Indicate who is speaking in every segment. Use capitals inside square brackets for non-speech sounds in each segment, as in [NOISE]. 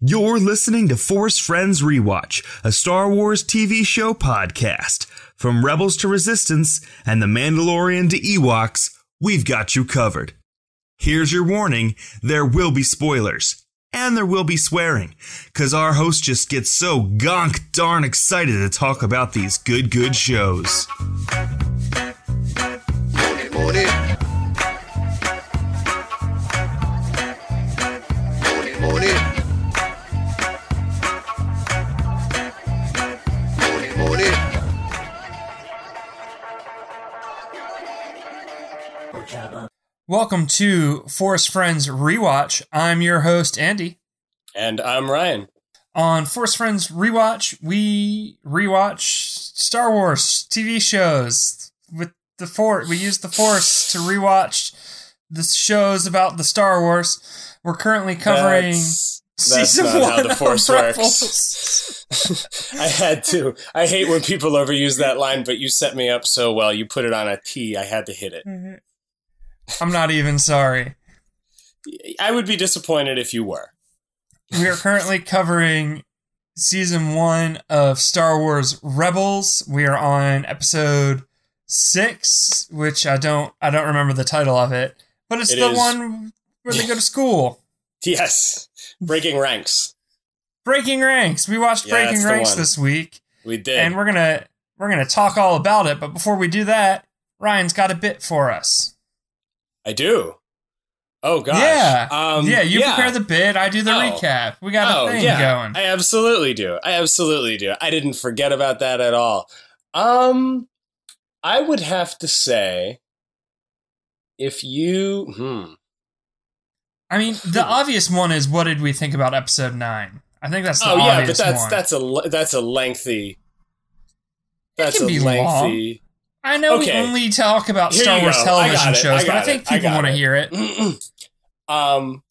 Speaker 1: You're listening to Force Friends Rewatch, a Star Wars TV show podcast. From Rebels to Resistance and The Mandalorian to Ewoks, we've got you covered. Here's your warning there will be spoilers. And there will be swearing, because our host just gets so gonk darn excited to talk about these good, good shows.
Speaker 2: Welcome to Force Friends Rewatch. I'm your host, Andy.
Speaker 3: And I'm Ryan.
Speaker 2: On Force Friends Rewatch, we rewatch Star Wars TV shows with the Force. We use the Force to rewatch the shows about the Star Wars. We're currently covering
Speaker 3: That's, that's
Speaker 2: season
Speaker 3: not
Speaker 2: one
Speaker 3: how the Force works. [LAUGHS] I had to. I hate when people overuse that line, but you set me up so well. You put it on a T. I had to hit it. Mm-hmm.
Speaker 2: I'm not even sorry.
Speaker 3: I would be disappointed if you were.
Speaker 2: We are currently covering season one of Star Wars Rebels. We are on episode six, which I don't I don't remember the title of it, but it's
Speaker 3: It
Speaker 2: the
Speaker 3: is-
Speaker 2: one where they go to school.
Speaker 3: Yes. Breaking ranks.
Speaker 2: Breaking Ranks. We watched
Speaker 3: Yeah,
Speaker 2: Breaking Ranks this week,
Speaker 3: We did.
Speaker 2: and we're gonna we're gonna talk all about it. But before we do that, Ryan's got a bit for us.
Speaker 3: I do. Oh gosh.
Speaker 2: Yeah,
Speaker 3: Um,
Speaker 2: yeah. You prepare the bid. I do the
Speaker 3: Oh.
Speaker 2: recap. We got a
Speaker 3: oh,
Speaker 2: thing
Speaker 3: yeah.
Speaker 2: going.
Speaker 3: I absolutely do. I absolutely do. I didn't forget about that at all. Um, I would have to say, if you, hmm,
Speaker 2: I mean, the obvious one is what did we think about episode nine? I think that's the
Speaker 3: oh yeah, but that's
Speaker 2: one.
Speaker 3: that's a that's a lengthy. That's
Speaker 2: can
Speaker 3: a
Speaker 2: be
Speaker 3: lengthy.
Speaker 2: I know
Speaker 3: Okay.
Speaker 2: we only talk about
Speaker 3: Here
Speaker 2: Star Wars television shows,
Speaker 3: I
Speaker 2: but I think
Speaker 3: it.
Speaker 2: People want to hear it. [CLEARS THROAT]
Speaker 3: um,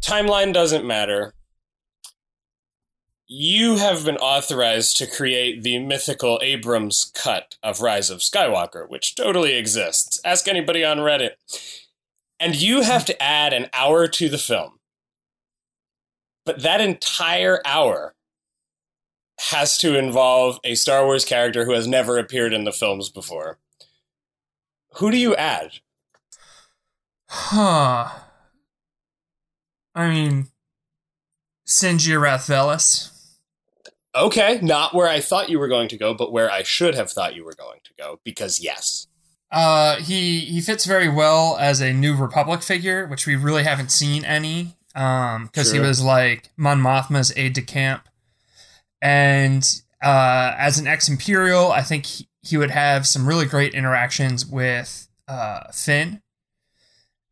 Speaker 3: timeline doesn't matter. You have been authorized to create the mythical Abrams cut of Rise of Skywalker, which totally exists. Ask anybody on Reddit. And you have to add an hour to the film. But that entire hour has to involve a Star Wars character who has never appeared in the films before. Who do you add?
Speaker 2: Huh. I mean, Sinjir Rath Velus.
Speaker 3: Okay, not where I thought you were going to go, but where I should have thought you were going to go, because yes.
Speaker 2: Uh, he he fits very well as a New Republic figure, which we really haven't seen any. Um, because he was like Mon Mothma's aide de camp, and uh, as an ex Imperial, I think he, he would have some really great interactions with uh Finn.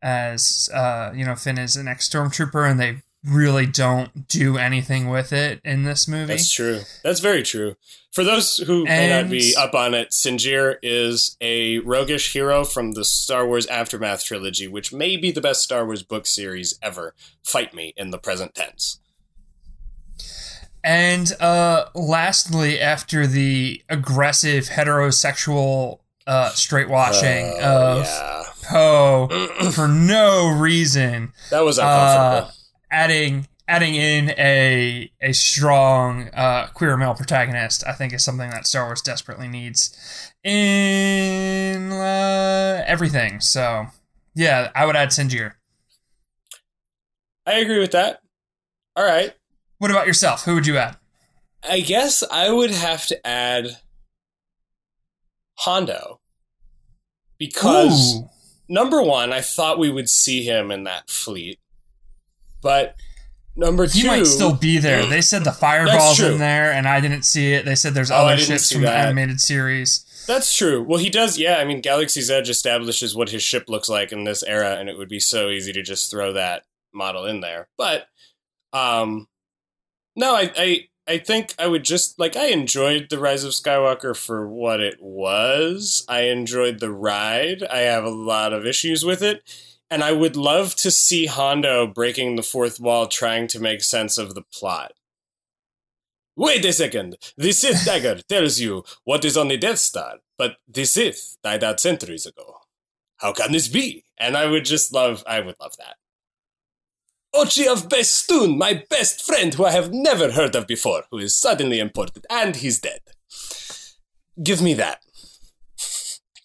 Speaker 2: As uh, you know, Finn is an ex Stormtrooper, and they really don't do anything with it in this movie.
Speaker 3: That's true. That's very true. For those who may not be up on it, Sinjir is a roguish hero from the Star Wars Aftermath trilogy, which may be the best Star Wars book series ever. Fight me in the present tense.
Speaker 2: And uh, lastly, after the aggressive heterosexual uh, straight washing
Speaker 3: Oh,
Speaker 2: of
Speaker 3: yeah.
Speaker 2: Poe for no reason,
Speaker 3: That was
Speaker 2: uh,
Speaker 3: uncomfortable.
Speaker 2: adding adding in a a strong uh, queer male protagonist, I think is something that Star Wars desperately needs in uh, everything. So, yeah, I would add Sinjir.
Speaker 3: I agree with that. All right.
Speaker 2: What about yourself? Who would you add?
Speaker 3: I guess I would have to add Hondo. Because
Speaker 2: Ooh.
Speaker 3: number one, I thought we would see him in that fleet. But number two, He
Speaker 2: might still be there. They said the fireball's in there, and I didn't see it. They said there's
Speaker 3: Oh,
Speaker 2: other ships from the animated series.
Speaker 3: That's true. Well he does yeah, I mean Galaxy's Edge establishes what his ship looks like in this era, and it would be so easy to just throw that model in there. But um no, I, I I think I would just like I enjoyed the Rise of Skywalker for what it was. I enjoyed the ride. I have a lot of issues with it. And I would love to see Hondo breaking the fourth wall trying to make sense of the plot. Wait a second. The Sith [LAUGHS] dagger tells you what is on the Death Star, but the Sith died out centuries ago. How can this be? And I would just love I would love that. Ochi of Bestoon, my best friend who I have never heard of before, who is suddenly important, and he's dead. Give me that.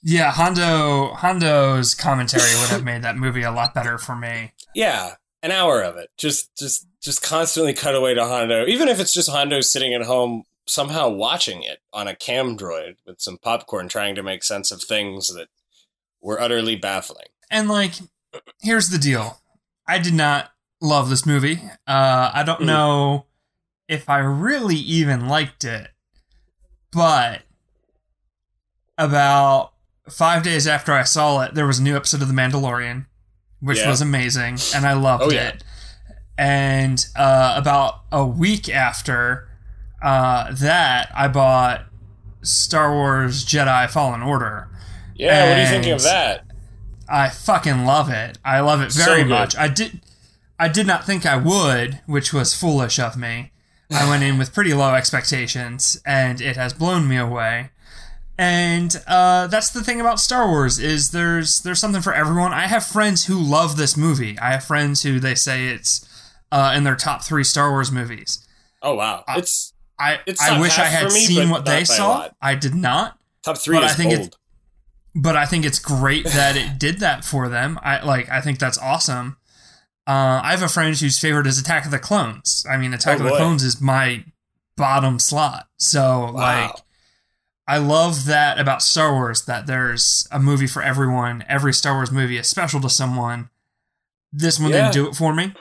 Speaker 2: Yeah, Hondo Hondo's commentary would have [LAUGHS] made that movie a lot better for me.
Speaker 3: Yeah, an hour of it. Just just just constantly cut away to Hondo. Even if it's just Hondo sitting at home somehow watching it on a cam droid with some popcorn trying to make sense of things that were utterly baffling.
Speaker 2: And like, here's the deal: I did not love this movie. Uh, I don't
Speaker 3: Mm.
Speaker 2: know if I really even liked it, but about five days after I saw it, there was a new episode of The Mandalorian, which
Speaker 3: Yeah.
Speaker 2: was amazing, and I loved
Speaker 3: Oh, yeah.
Speaker 2: it. And uh, about a week after uh, that, I bought Star Wars Jedi Fallen Order.
Speaker 3: Yeah, what are you thinking of that?
Speaker 2: I fucking love it. I love it very
Speaker 3: So
Speaker 2: much. I did I did not think I would, which was foolish of me. I went in with pretty low expectations and it has blown me away. And uh, that's the thing about Star Wars is there's there's something for everyone. I have friends who love this movie. I have friends who they say it's uh, in their top three Star Wars movies.
Speaker 3: Oh wow, it's
Speaker 2: I
Speaker 3: It's
Speaker 2: I wish I had
Speaker 3: me,
Speaker 2: seen what they
Speaker 3: not by a
Speaker 2: saw. I did not.
Speaker 3: top three
Speaker 2: But I think it's- but I think it's great that it did that for them. I like I think that's awesome. Uh, I have a friend whose favorite is Attack of the Clones. I mean, Attack
Speaker 3: Oh,
Speaker 2: of the
Speaker 3: boy.
Speaker 2: Clones is my bottom slot. So like, I love that about Star Wars that there's a movie for everyone. Every Star Wars movie is special to someone. This one
Speaker 3: Yeah.
Speaker 2: didn't do it for me,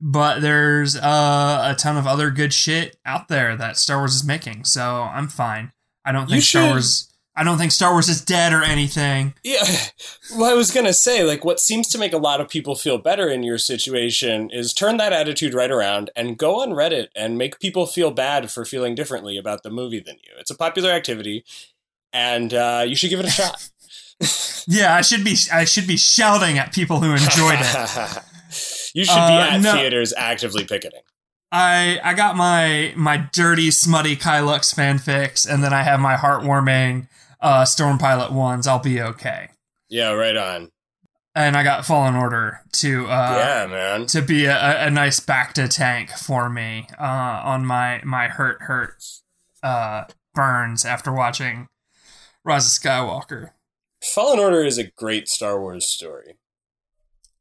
Speaker 2: but there's uh, a ton of other good shit out there that Star Wars is making. So I'm fine. I don't think Star Wars. I don't think Star Wars is dead or anything.
Speaker 3: Yeah. Well, I was going to say, like, what seems to make a lot of people feel better in your situation is turn that attitude right around and go on Reddit and make people feel bad for feeling differently about the movie than you. It's a popular activity, and uh, you should give it a shot. [LAUGHS] [LAUGHS]
Speaker 2: Yeah, I should be I should be shouting at people who enjoyed it. [LAUGHS]
Speaker 3: you should be
Speaker 2: Uh,
Speaker 3: at
Speaker 2: no.
Speaker 3: theaters actively picketing.
Speaker 2: I I got my my dirty smutty Kylux fanfics, and then I have my heartwarming uh, Storm Pilot ones. I'll be okay.
Speaker 3: Yeah, right on.
Speaker 2: And I got Fallen Order to uh,
Speaker 3: yeah, man.
Speaker 2: to be a, a- nice bacta tank for me uh, on my my hurt hurt uh, burns after watching Rise of Skywalker.
Speaker 3: Fallen Order is a great Star Wars story.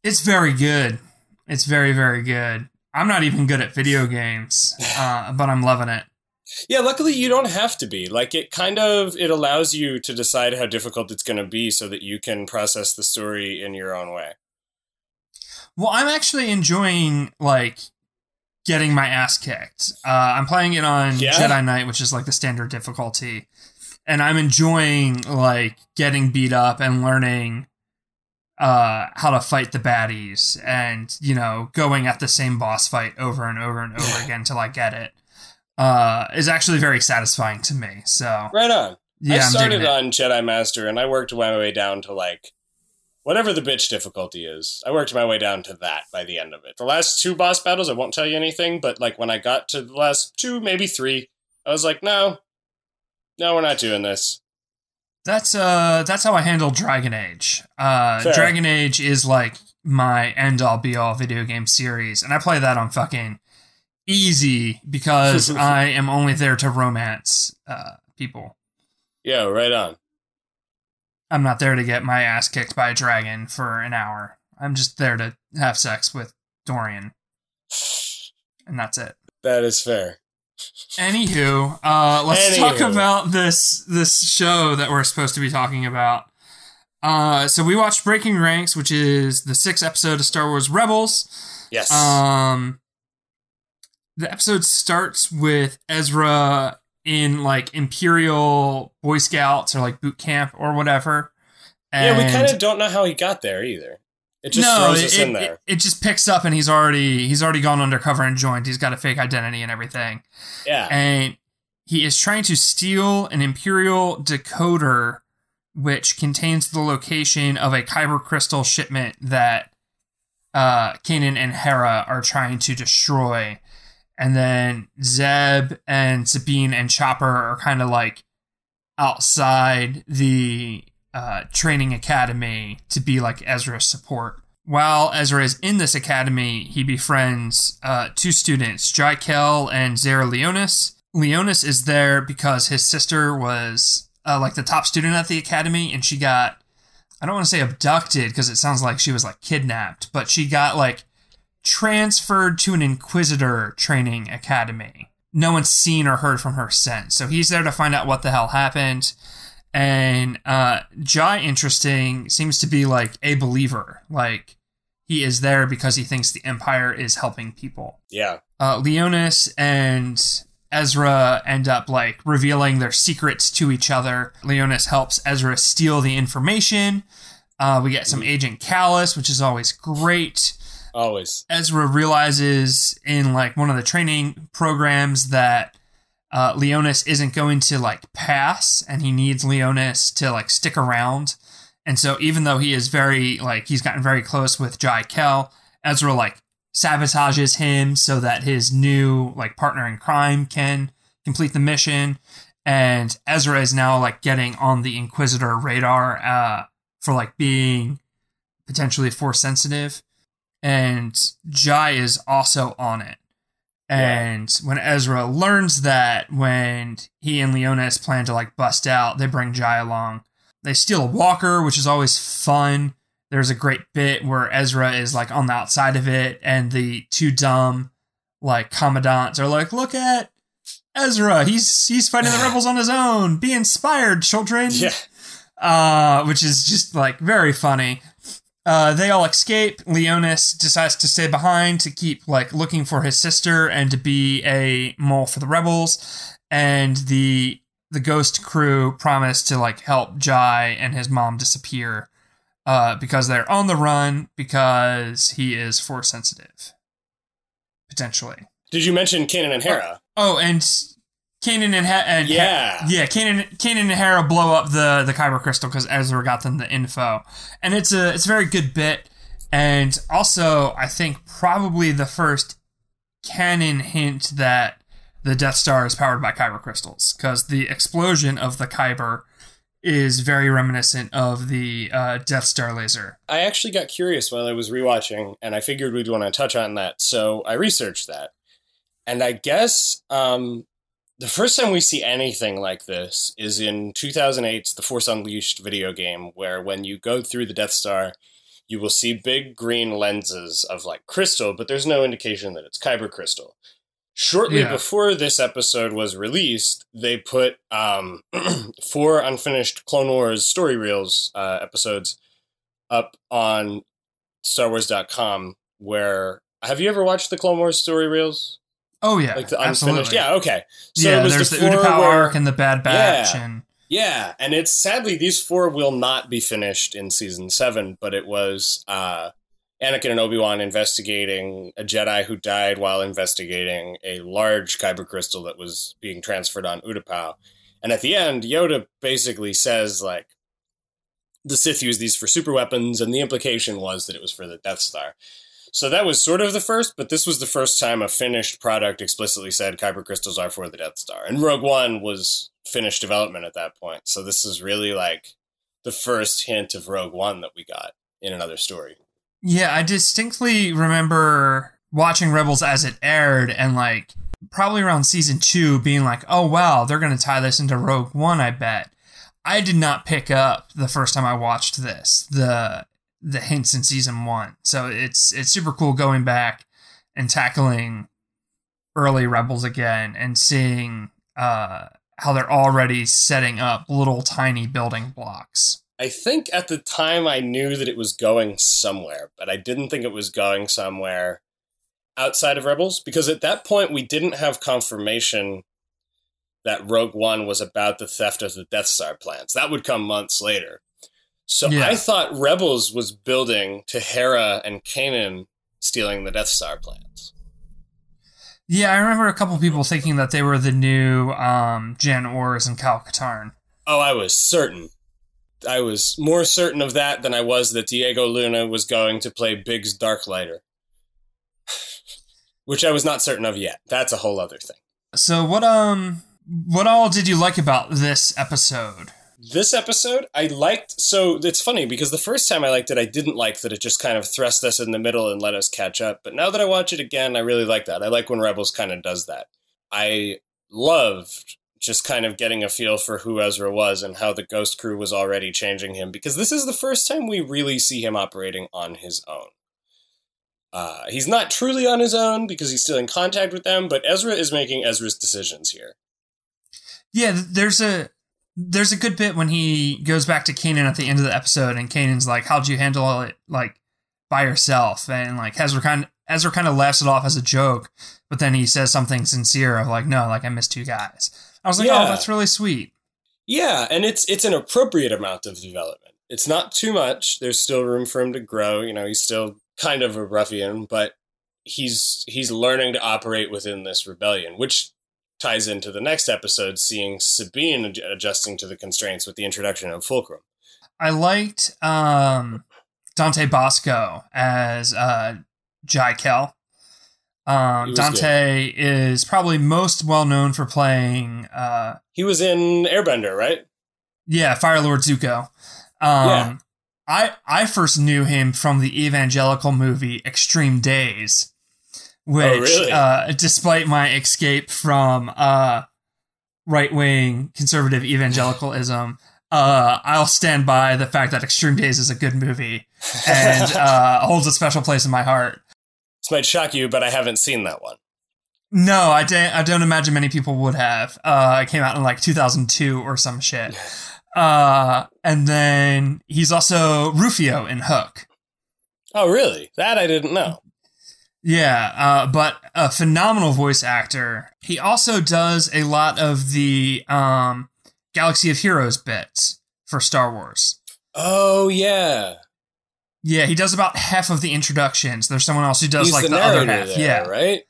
Speaker 2: It's very good. It's very very good. I'm not even good at video games, [LAUGHS] uh, but I'm loving it.
Speaker 3: Yeah, luckily you don't have to be. Like it kind of it allows you to decide how difficult it's going to be so that you can process the story in your own way.
Speaker 2: Well, I'm actually enjoying like getting my ass kicked. Uh, I'm playing it on
Speaker 3: Yeah?
Speaker 2: Jedi Knight, which is like the standard difficulty, and I'm enjoying like getting beat up and learning uh, how to fight the baddies, and you know, going at the same boss fight over and over and over [LAUGHS] again till I get it. Uh, is actually very satisfying to me. So
Speaker 3: Right on.
Speaker 2: yeah,
Speaker 3: I started on Jedi Master and I worked my way down to like whatever the bitch difficulty is. I worked my way down to that by the end of it. The last two boss battles, I won't tell you anything, but like when I got to the last two, maybe three, I was like, no, no, we're not doing this.
Speaker 2: That's uh that's how I handle Dragon Age. Uh
Speaker 3: Fair.
Speaker 2: Dragon Age is like my end all be all video game series and I play that on fucking easy because [LAUGHS] I am only there to romance uh people.
Speaker 3: Yeah, right on.
Speaker 2: I'm not there to get my ass kicked by a dragon for an hour. I'm just there to have sex with Dorian. And that's it.
Speaker 3: That is fair.
Speaker 2: Anywho, uh, let's
Speaker 3: Anywho.
Speaker 2: talk about this this show that we're supposed to be talking about. Uh, so we watched Breaking Ranks, which is the sixth episode of Star Wars Rebels.
Speaker 3: Yes.
Speaker 2: Um, the episode starts with Ezra in like Imperial Boy Scouts or like boot camp or whatever.
Speaker 3: yeah, we kind of don't know how he got there either. It just
Speaker 2: no,
Speaker 3: throws
Speaker 2: it,
Speaker 3: us in there.
Speaker 2: It, it just picks up and he's already he's already gone undercover and joined. He's got a fake identity and everything.
Speaker 3: yeah.
Speaker 2: and he is trying to steal an imperial decoder which contains the location of a kyber crystal shipment that uh Kanan and Hera are trying to destroy and then Zeb and Sabine and Chopper are kind of like outside the uh, training academy to be like Ezra's support while Ezra is in this academy, he befriends uh, two students, Jai Kell and Zare Leonis. Leonis is there because his sister was uh, like the top student at the academy, and she got I don't want to say abducted because it sounds like she was like kidnapped, but she got like transferred to an Inquisitor training academy. No one's seen or heard from her since. So he's there to find out what the hell happened. And uh, Jai, interesting, seems to be like a believer. Like he is there because he thinks the Empire is helping people.
Speaker 3: Yeah.
Speaker 2: Uh, Leonis and Ezra end up like revealing their secrets to each other. Leonis helps Ezra steal the information. Uh, we get some Agent Kallus, which is always great.
Speaker 3: Always.
Speaker 2: Ezra realizes in like one of the training programs that uh, Leonis isn't going to like pass, and he needs Leonis to like stick around. And so, even though he is very like he's gotten very close with Jai Kell, Ezra like sabotages him so that his new like partner in crime can complete the mission. And Ezra is now like getting on the Inquisitor radar uh, for like being potentially force sensitive and Jai is also on it. And when Ezra learns that, when he and Leonis plan to like bust out, they bring Jai along. They steal a walker, which is always fun. There's a great bit where Ezra is like on the outside of it, and the two dumb like commandants are like, "Look at Ezra. He's he's fighting the [SIGHS] rebels on his own. Be inspired, children."
Speaker 3: Yeah.
Speaker 2: uh, which is just like very funny. Uh, they all escape. Leonis decides to stay behind to keep like looking for his sister and to be a mole for the rebels. And the the ghost crew promise to like help Jai and his mom disappear uh, because they're on the run because he is force sensitive, potentially.
Speaker 3: Did you mention Kanan and Hera?
Speaker 2: Oh, and Kanan and, ha- and
Speaker 3: Yeah.
Speaker 2: yeah, Kanan, Kanan and Hera blow up the the kyber crystal because Ezra got them the info, and it's a it's a very good bit, and also I think probably the first canon hint that the Death Star is powered by kyber crystals because the explosion of the kyber is very reminiscent of the uh, Death Star laser.
Speaker 3: I actually got curious while I was rewatching, and I figured we'd want to touch on that. So I researched that. And I guess um, the first time we see anything like this is in 2008's The Force Unleashed video game, where when you go through the Death Star, you will see big green lenses of like crystal, but there's no indication that it's kyber crystal. Shortly
Speaker 2: Yeah.
Speaker 3: before this episode was released, they put um, [CLEARS THROAT] four unfinished Clone Wars story reels uh, episodes up on StarWars.com. Where have you ever watched the Clone Wars story reels?
Speaker 2: Oh yeah,
Speaker 3: Like the
Speaker 2: absolutely.
Speaker 3: unfinished? Yeah, okay. So
Speaker 2: yeah,
Speaker 3: it was
Speaker 2: there's
Speaker 3: the,
Speaker 2: the, Utapau arc and the Bad Batch,
Speaker 3: Yeah.
Speaker 2: and
Speaker 3: yeah, and it's sadly these four will not be finished in season seven, but it was uh, Anakin and Obi Wan investigating a Jedi who died while investigating a large kyber crystal that was being transferred on Utapau. And at the end, Yoda basically says like the Sith used these for super weapons, and the implication was that it was for the Death Star. So that was sort of the first, but this was the first time a finished product explicitly said kyber crystals are for the Death Star. And Rogue One was finished development at that point. So this is really like the first hint of Rogue One that we got in another story.
Speaker 2: Yeah, I distinctly remember watching Rebels as it aired and like probably around season two being like, oh wow, they're gonna tie this into Rogue One, I bet. I did not pick up the first time I watched this, the the hints in season one. So it's it's super cool going back and tackling early Rebels again and seeing uh how they're already setting up little tiny building blocks.
Speaker 3: I think at the time I knew that it was going somewhere, but I didn't think it was going somewhere outside of Rebels because at that point we didn't have confirmation that Rogue One was about the theft of the Death Star plans. That would come months later. So
Speaker 2: Yeah.
Speaker 3: I thought Rebels was building to Hera and Kanan stealing the Death Star plans.
Speaker 2: Yeah, I remember a couple people thinking that they were the new um, Jan Ors and Kyle Katarn.
Speaker 3: Oh, I was certain. I was more certain of that than I was that Diego Luna was going to play Biggs Darklighter. Which I was not certain of yet. That's a whole other thing.
Speaker 2: So what um what all did you like about this episode?
Speaker 3: This episode, I liked. So it's funny because the first time I liked it, I didn't like that it just kind of thrust us in the middle and let us catch up. But now that I watch it again, I really like that. I like when Rebels kind of does that. I loved just kind of getting a feel for who Ezra was and how the Ghost crew was already changing him because this is the first time we really see him operating on his own. Uh, he's not truly on his own because he's still in contact with them, but Ezra is making Ezra's decisions here.
Speaker 2: Yeah, there's a there's a good bit when he goes back to Kanan at the end of the episode, and Kanan's like, "How'd you handle it like by yourself?" And like Ezra kind of, Ezra kind of laughs it off as a joke, but then he says something sincere of like, "No, like I missed you guys." I was like, oh,
Speaker 3: Yeah.
Speaker 2: "Oh, that's really sweet."
Speaker 3: Yeah, and it's it's an appropriate amount of development. It's not too much. There's still room for him to grow. You know, he's still kind of a ruffian, but he's he's learning to operate within this rebellion, which ties into the next episode, seeing Sabine ad- adjusting to the constraints with the introduction of Fulcrum.
Speaker 2: I liked um, Dante Bosco as uh, Jai
Speaker 3: Kell.
Speaker 2: Um, Dante is probably most well known for playing, uh,
Speaker 3: He was in Airbender, right?
Speaker 2: yeah, Fire Lord Zuko. Um,
Speaker 3: Yeah.
Speaker 2: I I first knew him from the evangelical movie Extreme Days, which,
Speaker 3: Oh, really?
Speaker 2: uh, despite my escape from uh, right wing conservative evangelicalism, uh, I'll stand by the fact that Extreme Days is a good movie and [LAUGHS] uh, holds a special place in my heart.
Speaker 3: This might shock you, but I haven't seen that one.
Speaker 2: No, I don't. I don't imagine many people would have. Uh, it came out in like 2002 or some shit. Uh, and then he's also Rufio in Hook.
Speaker 3: Oh, really? That I didn't know.
Speaker 2: Yeah, uh, but a phenomenal voice actor. He also does a lot of the um, Galaxy of Heroes bits for Star Wars.
Speaker 3: Oh, yeah.
Speaker 2: Yeah, he does about half of the introductions. There's someone else who does
Speaker 3: He's
Speaker 2: like
Speaker 3: the,
Speaker 2: the, other half.
Speaker 3: there,
Speaker 2: yeah,
Speaker 3: right?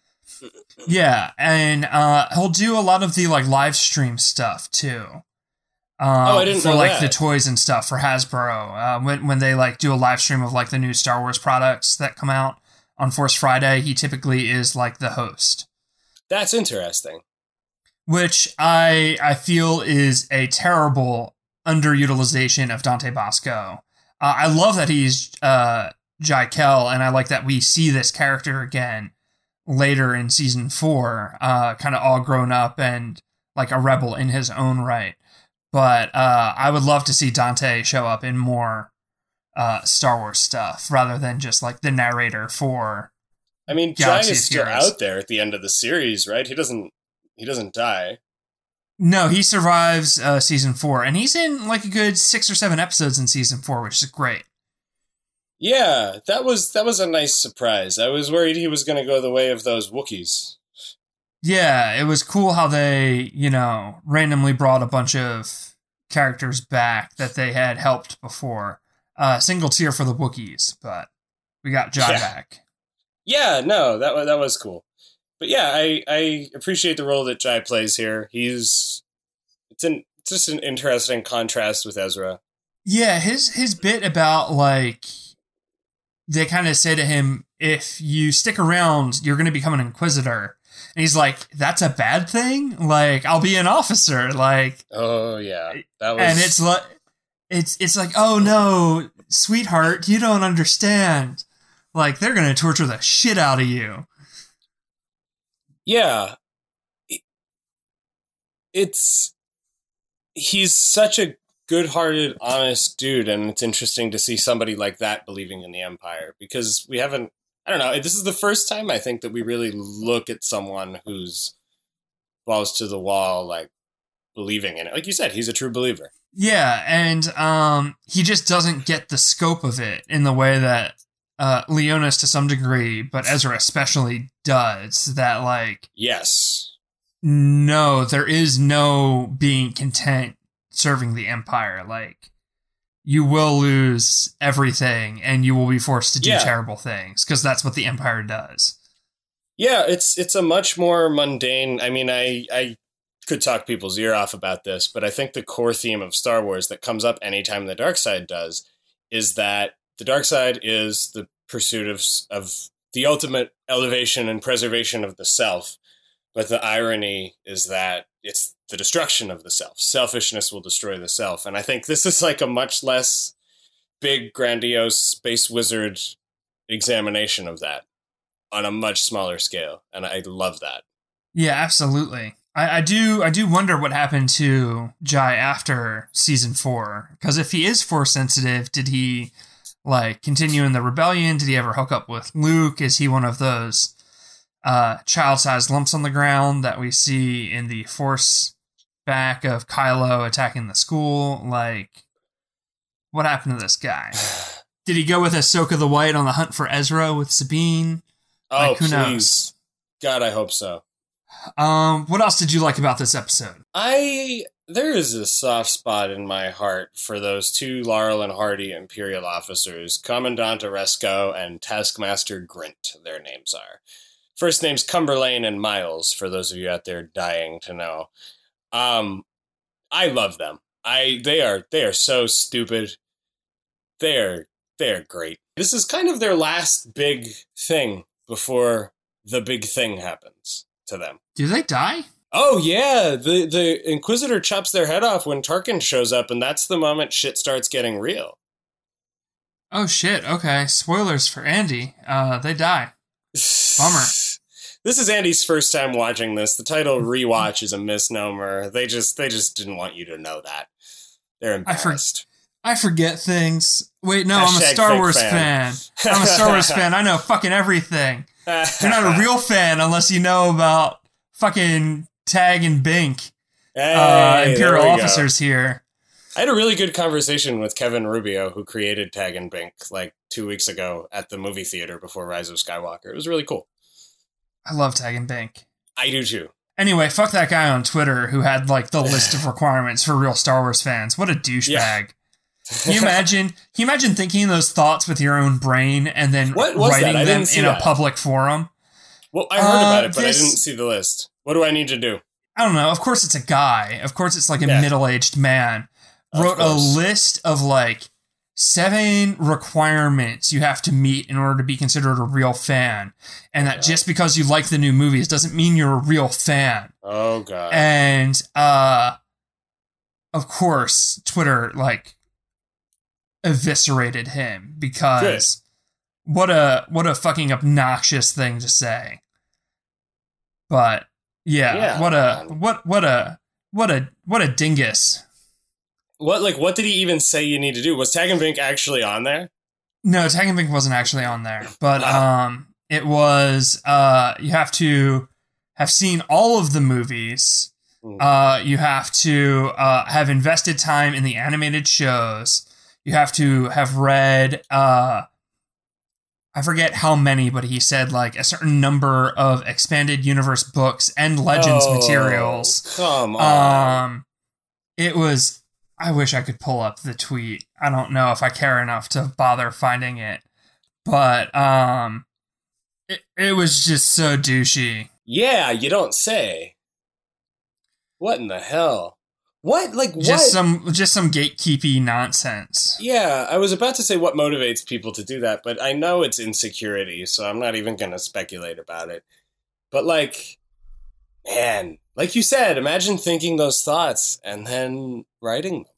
Speaker 2: Yeah, and uh, he'll do a lot of the like live stream stuff too. Uh,
Speaker 3: Oh, I didn't
Speaker 2: for
Speaker 3: know
Speaker 2: like
Speaker 3: that.
Speaker 2: the toys and stuff for Hasbro. Uh, when when they like do a live stream of like the new Star Wars products that come out on Force Friday, he typically is like the host,
Speaker 3: That's interesting.
Speaker 2: which I I feel is a terrible underutilization of Dante Bosco. Uh, I love that he's uh, Jai Kell, and I like that we see this character again later in season four, uh, kind of all grown up and like a rebel in his own right. But uh, I would love to see Dante show up in more uh, Star Wars stuff rather than just like the narrator for.
Speaker 3: I mean,
Speaker 2: Galaxy
Speaker 3: is still
Speaker 2: Heroes.
Speaker 3: out there at the end of the series, right? He doesn't he doesn't die.
Speaker 2: No, he survives uh, season four, and he's in like a good six or seven episodes in season four, which is great.
Speaker 3: Yeah, that was that was a nice surprise. I was worried he was going to go the way of those Wookiees.
Speaker 2: Yeah, it was cool how they, you know, randomly brought a bunch of characters back that they had helped before. Uh, single tear for the Wookiees, but we got Jai
Speaker 3: Yeah.
Speaker 2: back.
Speaker 3: Yeah, no, that wa- that was cool. But yeah, I I appreciate the role that Jai plays here. He's it's an it's just an interesting contrast with Ezra.
Speaker 2: Yeah, his his bit about like they kind of say to him, if you stick around, you're going to become an inquisitor. And he's like, that's a bad thing? Like, I'll be an officer. Like,
Speaker 3: Oh yeah, that was
Speaker 2: and it's like it's it's like oh no sweetheart you don't understand like they're gonna torture the shit out of you
Speaker 3: yeah. It's he's such a good-hearted, honest dude, and it's interesting to see somebody like that believing in the Empire because we haven't. I don't know. This is the first time I think that we really look at someone who's balls to the wall, like believing in it. Like you said, he's a true believer.
Speaker 2: yeah and um he just doesn't get the scope of it in the way that uh leonis to some degree but ezra especially does that like
Speaker 3: Yes.
Speaker 2: no there is no being content serving the empire like you will lose everything and you will be forced to do
Speaker 3: Yeah.
Speaker 2: terrible things because that's what the empire does
Speaker 3: Yeah, it's it's a much more mundane. I mean, I I could talk people's ear off about this, but I think the core theme of Star Wars that comes up anytime the dark side does is that the dark side is the pursuit of of the ultimate elevation and preservation of the self. But the irony is that it's the destruction of the self. Selfishness will destroy the self. And I think this is like a much less big, grandiose space wizard examination of that on a much smaller scale. And I love that.
Speaker 2: Yeah, absolutely. I, I do I do wonder what happened to Jai after season four. Because if he is force sensitive, did he like continue in the rebellion? Did he ever hook up with Luke? Is he one of those uh, child-sized lumps on the ground that we see in the force back of Kylo attacking the school? Like, what happened to this guy? [SIGHS] Did he go with Ahsoka the White on the hunt for Ezra with Sabine?
Speaker 3: Oh,
Speaker 2: Like, who
Speaker 3: please.
Speaker 2: knows?
Speaker 3: God, I hope so.
Speaker 2: Um, what else did you like about this episode?
Speaker 3: I there is a soft spot in my heart for those two Laurel and Hardy Imperial officers, Commandant Aresko and Taskmaster Grint. Their names are. First names Cumberlayne and Miles. For those of you out there dying to know, um, I love them. I they are they are so stupid. They're they're great. This is kind of their last big thing before the big thing happens to them.
Speaker 2: Do they die?
Speaker 3: Oh yeah, the the Inquisitor chops their head off when Tarkin shows up, and that's the moment shit starts getting real.
Speaker 2: Oh shit. Okay. Spoilers for Andy. Uh, they die. Bummer. [LAUGHS]
Speaker 3: This is Andy's first time watching this. The title rewatch is a misnomer. They just they just didn't want you to know that. They're embarrassed.
Speaker 2: I for- I forget things. Wait, no, I'm a Star Wars fan.
Speaker 3: fan.
Speaker 2: I'm a Star Wars [LAUGHS] fan. I know fucking everything. You're not a [LAUGHS] real fan unless you know about fucking Tag and Bink,
Speaker 3: Hey,
Speaker 2: uh, Imperial
Speaker 3: we go.
Speaker 2: officers here.
Speaker 3: I had a really good conversation with Kevin Rubio, who created Tag and Bink, like two weeks ago at the movie theater before Rise of Skywalker. It was really cool.
Speaker 2: I love Tag and Bink.
Speaker 3: I do too.
Speaker 2: Anyway, fuck that guy on Twitter who had like the list of [LAUGHS] requirements for real Star Wars fans. What a douchebag.
Speaker 3: Yeah.
Speaker 2: Can you imagine? Can you imagine thinking those thoughts with your own brain and then
Speaker 3: What
Speaker 2: writing them in a public forum?
Speaker 3: Well, I heard
Speaker 2: Uh,
Speaker 3: about it, but
Speaker 2: this-
Speaker 3: I didn't see the list. What do I need to do?
Speaker 2: I don't know. Of course, it's a guy. Of course, it's like a
Speaker 3: Yeah.
Speaker 2: middle-aged man.
Speaker 3: Of
Speaker 2: Wrote a list of like seven requirements you have to meet in order to be considered a real fan, and that
Speaker 3: Yeah.
Speaker 2: just because you like the new movies doesn't mean you're a real fan.
Speaker 3: Oh god.
Speaker 2: and uh of course twitter like eviscerated him because what a what a fucking obnoxious thing to say but yeah,
Speaker 3: Yeah,
Speaker 2: what a
Speaker 3: man.
Speaker 2: what what a what a what a dingus
Speaker 3: what like what did he even say you need to do? Was Tag and Bink actually on there?
Speaker 2: no Tag and Bink wasn't actually on there [LAUGHS] but
Speaker 3: Wow.
Speaker 2: um it was uh you have to have seen all of the movies
Speaker 3: Hmm.
Speaker 2: Uh, you have to uh, have invested time in the animated shows. You have to have read, uh, I forget how many, but he said like a certain number of expanded universe books and legends
Speaker 3: Oh,
Speaker 2: materials.
Speaker 3: Come on.
Speaker 2: Um, it was. I wish I could pull up the tweet. I don't know if I care enough to bother finding it, but um, it it was just so douchey.
Speaker 3: yeah, you don't say. What in the hell? What like what?
Speaker 2: Just some just some gatekeepy nonsense.
Speaker 3: yeah, I was about to say what motivates people to do that, but I know it's insecurity, so I'm not even going to speculate about it. But like, man, like you said, imagine thinking those thoughts and then writing them,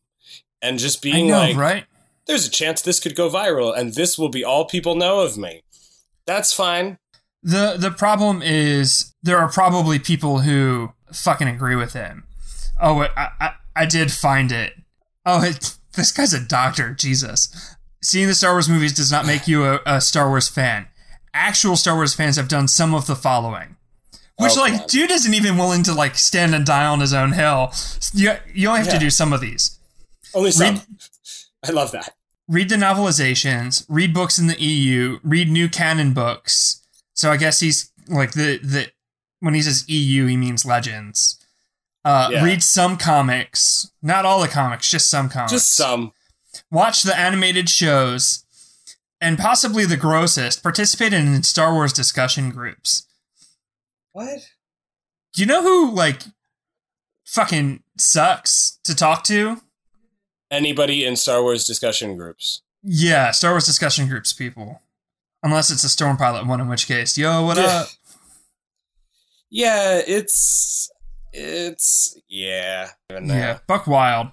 Speaker 3: and just being
Speaker 2: know,
Speaker 3: like,
Speaker 2: right?
Speaker 3: "There's a chance this could go viral, and this will be all people know of me." That's fine.
Speaker 2: The the problem is there are probably people who fucking agree with him. Oh, I, I I did find it. Oh, it, this guy's a doctor. Jesus, seeing the Star Wars movies does not make you a, a Star Wars fan. Actual Star Wars fans have done some of the following, which
Speaker 3: Oh,
Speaker 2: like
Speaker 3: God.
Speaker 2: dude isn't even willing to like stand and die on his own hill. You you only have
Speaker 3: Yeah.
Speaker 2: to do some of these.
Speaker 3: Only some.
Speaker 2: Read- [LAUGHS]
Speaker 3: I love that.
Speaker 2: read the novelizations, read books in the EU, read new canon books. So I guess he's like the the when he says EU, he means legends. Uh,
Speaker 3: Yeah.
Speaker 2: Read some comics, not all the comics, just some comics.
Speaker 3: Just some.
Speaker 2: Watch the animated shows, and possibly the grossest, participate in Star Wars discussion groups.
Speaker 3: What?
Speaker 2: Do you know who like fucking sucks to talk to?
Speaker 3: Anybody in Star Wars discussion groups?
Speaker 2: Yeah, Star Wars discussion groups people. Unless it's a Storm Pilot one, in which case, yo, what up?
Speaker 3: Yeah, it's. It's yeah.
Speaker 2: Yeah, uh, Buck Wild.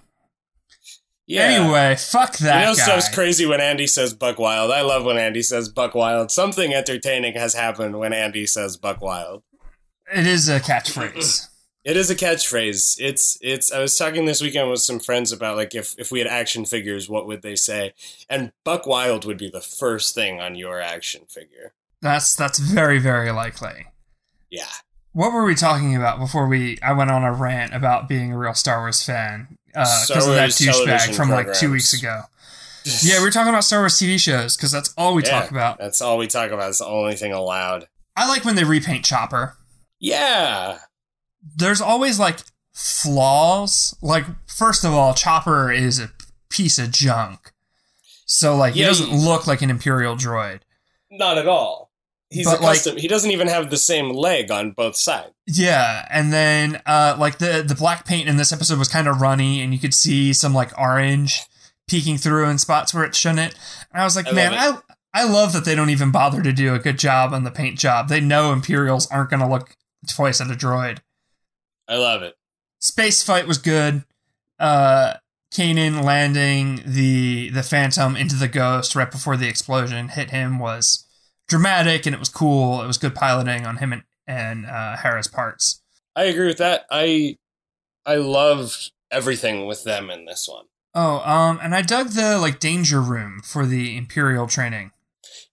Speaker 3: Yeah.
Speaker 2: Anyway, fuck that
Speaker 3: you know
Speaker 2: guy.
Speaker 3: stuff's crazy when Andy says Buck Wild. I love when Andy says Buck Wild. Something entertaining has happened when Andy says Buck Wild.
Speaker 2: It is a catchphrase. [CLEARS THROAT]
Speaker 3: It is a catchphrase. It's it's. I was talking this weekend with some friends about like if if we had action figures, what would they say? And Buck Wild would be the first thing on your action figure.
Speaker 2: That's that's very very likely.
Speaker 3: Yeah.
Speaker 2: What were we talking about before we? I went on a rant about being a real Star Wars fan uh, because
Speaker 3: Star
Speaker 2: of that douchebag from like two weeks ago. [LAUGHS] Yeah, we were talking about Star Wars TV shows because that's all we
Speaker 3: Yeah,
Speaker 2: talk about.
Speaker 3: That's all we talk about. It's the only thing allowed.
Speaker 2: I like when they repaint Chopper.
Speaker 3: Yeah.
Speaker 2: There's always like flaws. Like first of all, Chopper is a piece of junk. So like he doesn't
Speaker 3: he-
Speaker 2: look like an Imperial droid.
Speaker 3: Not at all. He's
Speaker 2: But, like-
Speaker 3: he doesn't even have the same leg on both sides.
Speaker 2: Yeah, and then uh like the the black paint in this episode was kind of runny and you could see some like orange peeking through in spots where it shouldn't. And I was like,
Speaker 3: I
Speaker 2: man, I I love that they don't even bother to do a good job on the paint job. They know Imperials aren't going to look twice at a droid.
Speaker 3: I love it.
Speaker 2: Space fight was good. Uh Kanan landing the the Phantom into the Ghost right before the explosion hit him was dramatic and it was cool. It was good piloting on him and, and uh, Hera's parts.
Speaker 3: I agree with that. I I loved everything with them in this one.
Speaker 2: Oh, um, and I dug the like danger room for the Imperial training.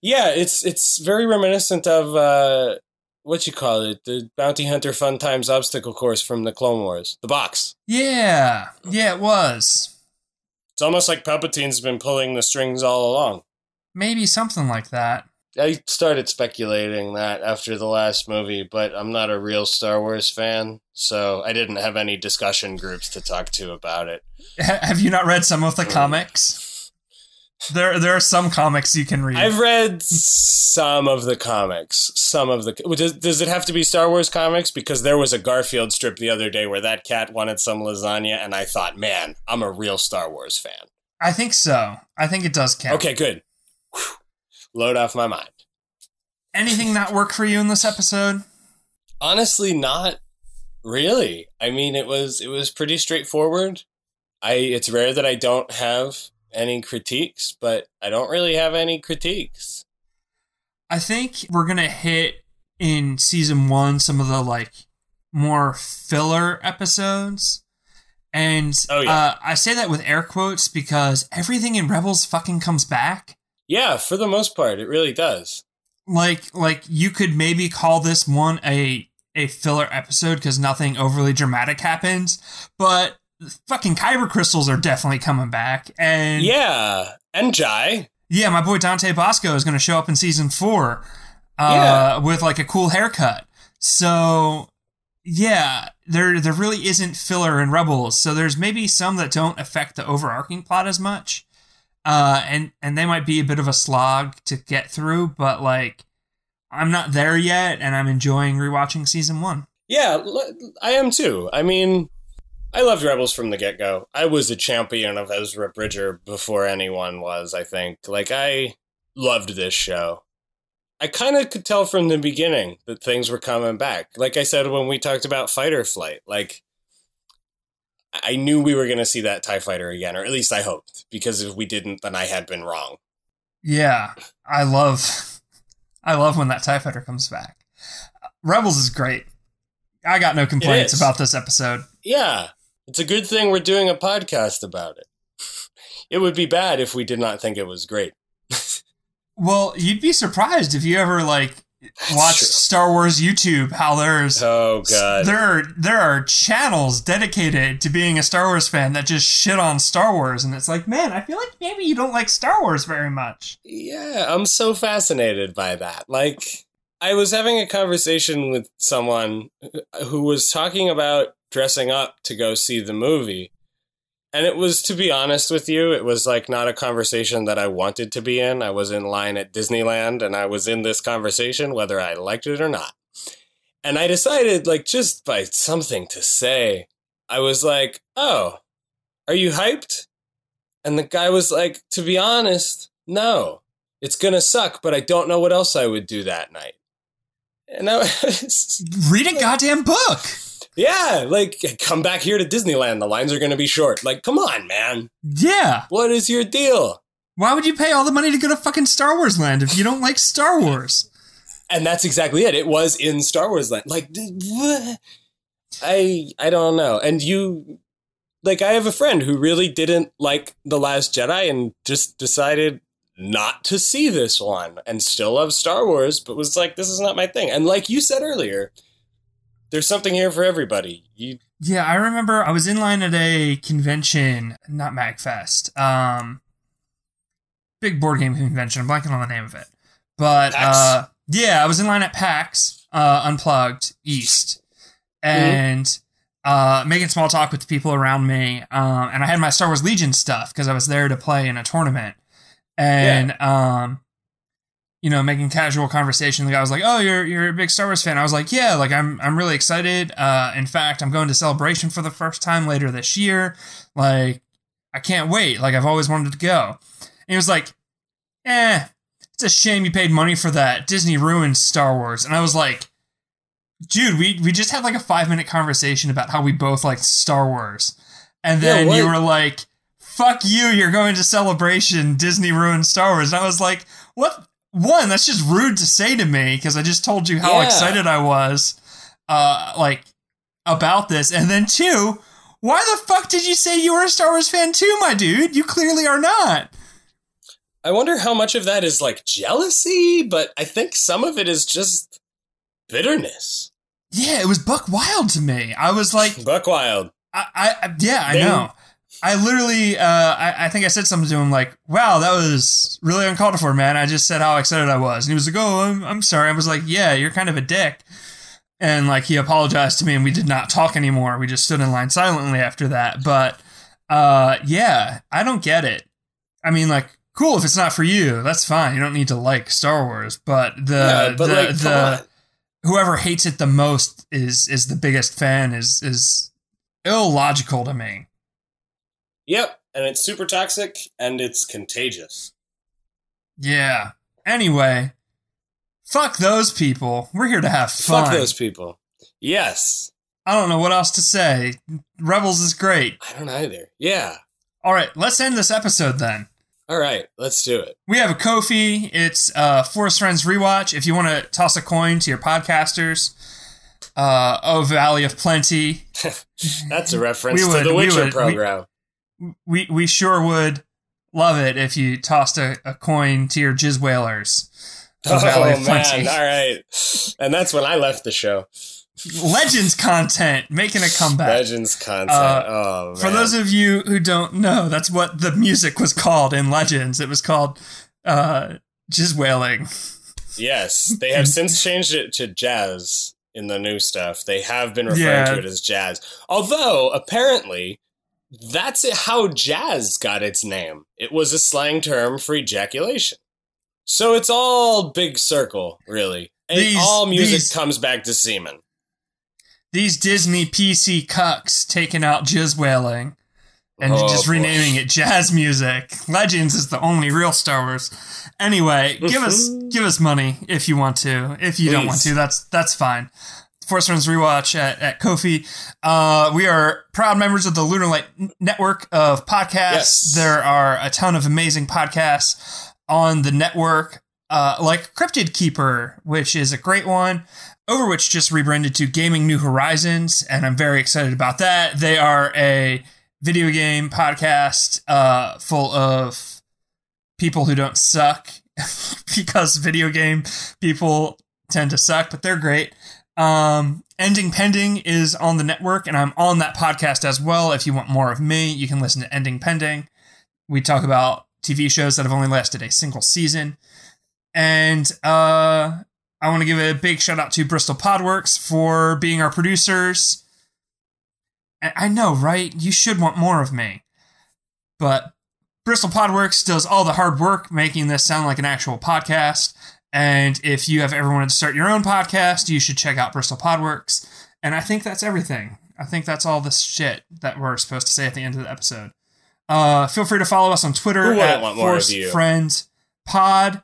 Speaker 3: Yeah, it's it's very reminiscent of uh what you call it, the Bounty Hunter Fun Times obstacle course from the Clone Wars, the box.
Speaker 2: Yeah, yeah, it was
Speaker 3: It's almost like Palpatine's been pulling the strings all along.
Speaker 2: maybe something like that.
Speaker 3: I started speculating that after the last movie, but I'm not a real Star Wars fan, so I didn't have any discussion groups to talk to about it.
Speaker 2: Have you not read some of the mm. comics? There, there are some comics you can read.
Speaker 3: I've read some of the comics. Some of the does, does it have to be Star Wars comics? Because there was a Garfield strip the other day where that cat wanted some lasagna, and I thought, man, I'm a real Star Wars fan.
Speaker 2: I think so. I think it does count.
Speaker 3: Okay, good. Load off my mind.
Speaker 2: Anything not work for you in this episode?
Speaker 3: Honestly, not really. I mean, it was it was pretty straightforward. I it's rare that I don't have any critiques, but I don't really have any critiques.
Speaker 2: I think we're gonna hit in season one some of the like more filler episodes. And
Speaker 3: Oh, yeah.
Speaker 2: uh, I say that with air quotes because everything in Rebels fucking comes back.
Speaker 3: Yeah, for the most part, it really does.
Speaker 2: Like like you could maybe call this one a a filler episode because nothing overly dramatic happens, but fucking kyber crystals are definitely coming back. And
Speaker 3: Yeah, and Jai.
Speaker 2: Yeah, my boy Dante Bosco is going to show up in season four uh, with like a cool haircut. So, yeah, there there really isn't filler in Rebels. So there's maybe some that don't affect the overarching plot as much, uh, and and they might be a bit of a slog to get through. But like, I'm not there yet, and I'm enjoying rewatching season one.
Speaker 3: Yeah, I am too. I mean, I loved Rebels from the get go. I was a champion of Ezra Bridger before anyone was, I think. Like, I loved this show. I kind of could tell from the beginning that things were coming back. Like I said when we talked about Fighter Flight, like, I knew we were going to see that TIE fighter again, or at least I hoped, because if we didn't, then I had been wrong.
Speaker 2: Yeah, I love, [LAUGHS] I love when that Tie Fighter comes back. Rebels is great. I got no complaints about this episode.
Speaker 3: Yeah, it's a good thing we're doing a podcast about it. [LAUGHS] It would be bad if we did not think it was great. [LAUGHS]
Speaker 2: Well, you'd be surprised if you ever like
Speaker 3: That's
Speaker 2: watch
Speaker 3: true.
Speaker 2: Star Wars YouTube. How there's
Speaker 3: Oh god.
Speaker 2: there are there are channels dedicated to being a Star Wars fan that just shit on Star Wars, and it's like, man, I feel like maybe you don't like Star Wars very much.
Speaker 3: Yeah, I'm so fascinated by that. Like, I was having a conversation with someone who was talking about dressing up to go see the movie. And it was, to be honest with you, it was like not a conversation that I wanted to be in. I was in line at Disneyland and I was in this conversation, whether I liked it or not. And I decided, like, just by something to say, I was like, oh, are you hyped? And the guy was like, to be honest, no it's gonna suck, but I don't know what else I would do that night. And I was, [LAUGHS]
Speaker 2: Read a goddamn book.
Speaker 3: Yeah, like come back here to Disneyland. The lines are going to be short. Like, come on, man.
Speaker 2: Yeah.
Speaker 3: What is your deal?
Speaker 2: Why would you pay all the money to go to fucking Star Wars Land if you don't like Star Wars?
Speaker 3: And that's exactly it. It was in Star Wars Land. Like. I I don't know. And you, like, I have a friend who really didn't like the Last Jedi and just decided not to see this one and still loves Star Wars, but was like, this is not my thing. And like you said earlier, there's something here for everybody. You
Speaker 2: Yeah, I remember I was in line at a convention, not MagFest, um, big board game convention. I'm blanking on the name of it, but uh, yeah, I was in line at PAX uh, Unplugged East, and uh, making small talk with the people around me, um, and I had my Star Wars Legion stuff because I was there to play in a tournament, and um, you know, making casual conversation. The guy was like, "Oh, you're you're a big Star Wars fan." I was like, "Yeah, like I'm I'm really excited. Uh, in fact, I'm going to Celebration for the first time later this year. Like, I can't wait. Like, I've always wanted to go." And he was like, "Eh, it's a shame you paid money for that. Disney ruined Star Wars." And I was like, "Dude, we we just had like a five minute conversation about how we both liked Star Wars, and
Speaker 3: Yeah,
Speaker 2: then you were like." Fuck you, you're going to celebration. Disney ruined Star Wars. And I was like, what? One, that's just rude to say to me because I just told you how
Speaker 3: Yeah.
Speaker 2: excited I was, uh, like about this, and then two, why the fuck did you say you were a Star Wars fan too, my dude? You clearly are not.
Speaker 3: I wonder how much of that is like jealousy, but I think some of it is just bitterness.
Speaker 2: Yeah, it was buck wild to me. I was like,
Speaker 3: Buck Wild.
Speaker 2: I, I yeah, I
Speaker 3: They-
Speaker 2: know. I literally, uh, I, I think I said something to him like, "Wow, that was really uncalled for, man." I just said how excited I was, and he was like, "Oh, I'm, I'm sorry." I was like, "Yeah, you're kind of a dick," and like he apologized to me, and we did not talk anymore. We just stood in line silently after that. But, uh, yeah, I don't get it. I mean, like, cool if it's not for you, that's fine. You don't need to like Star Wars, but the
Speaker 3: yeah, but
Speaker 2: the
Speaker 3: like,
Speaker 2: the whoever hates it the most is is the biggest fan is is illogical to me.
Speaker 3: Yep, and it's super toxic and it's contagious.
Speaker 2: Yeah. Anyway, fuck those people. We're here to have fun.
Speaker 3: Fuck those people. Yes.
Speaker 2: I don't know what else to say. Rebels is great.
Speaker 3: I don't either. Yeah.
Speaker 2: All right, let's end this episode then.
Speaker 3: All right, let's do it.
Speaker 2: We have a Kofi. It's uh, Force Friends Rewatch. If you want to toss a coin to your podcasters, uh, Oh Valley of Plenty, [LAUGHS]
Speaker 3: That's a reference
Speaker 2: would-
Speaker 3: to the Witcher
Speaker 2: would-
Speaker 3: program.
Speaker 2: We we sure would love it if you tossed a, a coin to your jizz wailers.
Speaker 3: oh
Speaker 2: of Valley of
Speaker 3: man! All right, and that's when I left the show.
Speaker 2: Legends content making a comeback.
Speaker 3: Legends content.
Speaker 2: Uh,
Speaker 3: oh man!
Speaker 2: For those of you who don't know, that's what the music was called in Legends. It was called uh, Jizz Wailing.
Speaker 3: yes, they have [LAUGHS] since changed it to jazz in the new stuff. They have been referring
Speaker 2: Yeah.
Speaker 3: to it as jazz. Although apparently, that's it, how jazz got its name. It was a slang term for ejaculation. So it's all big circle, really. And
Speaker 2: These-
Speaker 3: all music
Speaker 2: these-
Speaker 3: comes back to semen.
Speaker 2: These Disney PC cucks taking out Jizz Wailing and
Speaker 3: Oh,
Speaker 2: just
Speaker 3: boy.
Speaker 2: renaming it jazz music. Legends is the only real Star Wars. Anyway, give us [LAUGHS] give us money if you want to. If you don't want to, that's that's fine. Force Friends Rewatch at, at Kofi. Uh, we are proud members of the Lunar Light Network of podcasts.
Speaker 3: Yes.
Speaker 2: There are a ton of amazing podcasts on the network, uh, like Cryptid Keeper, which is a great one. Overwatch just rebranded to Gaming New Horizons, and I'm very excited about that. They are a video game podcast uh, full of people who don't suck [LAUGHS] because video game people tend to suck, but they're great. Um, Ending Pending is on the network, and I'm on that podcast as well. If you want more of me, you can listen to Ending Pending. We talk about TV shows that have only lasted a single season. And uh, I want to give a big shout out to Bristol Podworks for being our producers. I know, right? You should want more of me. But Bristol Podworks does all the hard work making this sound like an actual podcast. And if you have ever wanted to start your own podcast, you should check out Bristol Podworks. And I think that's everything. I think that's all the shit that we're supposed to say at the end of the episode. Uh, feel free to follow us on Twitter
Speaker 3: Who
Speaker 2: at Force? Friends Pod.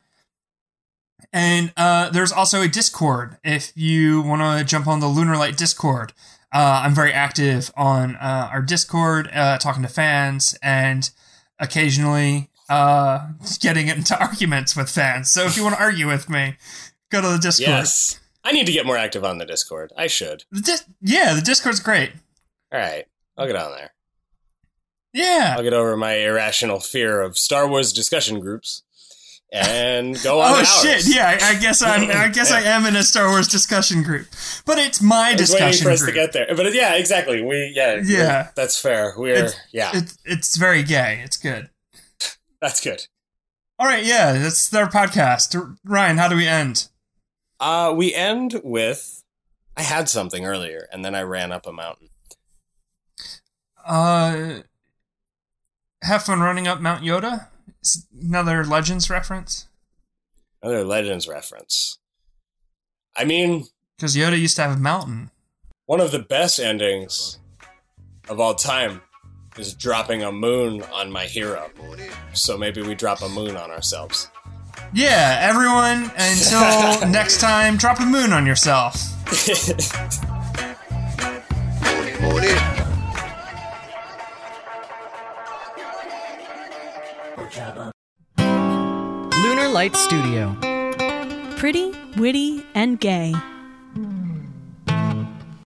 Speaker 2: And uh, there's also a Discord if you want to jump on the Lunar Light Discord. Uh, I'm very active on uh, our Discord, uh, talking to fans, and occasionally uh, getting into [LAUGHS] arguments with fans. So if you want to argue with me, go to the Discord.
Speaker 3: Yes. I need to get more active on the Discord. I should.
Speaker 2: The Dis- yeah, the Discord's great.
Speaker 3: All right. I'll get on there.
Speaker 2: Yeah.
Speaker 3: I'll get over my irrational fear of Star Wars discussion groups and [LAUGHS] go on.
Speaker 2: Oh shit! Yeah, I, I guess I'm. I [LAUGHS] guess I am in a Star Wars discussion group, but it's my
Speaker 3: discussion waiting for us to get there, but yeah, exactly. We yeah
Speaker 2: Yeah.
Speaker 3: that's fair. We're
Speaker 2: It's-
Speaker 3: yeah,
Speaker 2: It's it's very gay. It's good.
Speaker 3: That's good.
Speaker 2: All right, yeah, that's our podcast. Ryan, how do we end?
Speaker 3: Uh, we end with I had something earlier, and then I ran up a mountain.
Speaker 2: Uh, have fun running up Mount Yoda. It's another Legends reference
Speaker 3: Another Legends reference. I mean,
Speaker 2: because Yoda used to have a mountain.
Speaker 3: one of the best endings of all time is dropping a moon on my hero. So maybe we drop a moon on ourselves.
Speaker 2: Yeah, everyone. Until [LAUGHS] next time, drop a moon on yourself.
Speaker 4: Morning, morning.
Speaker 5: Lunar Light Studio.
Speaker 6: Pretty, witty, and gay.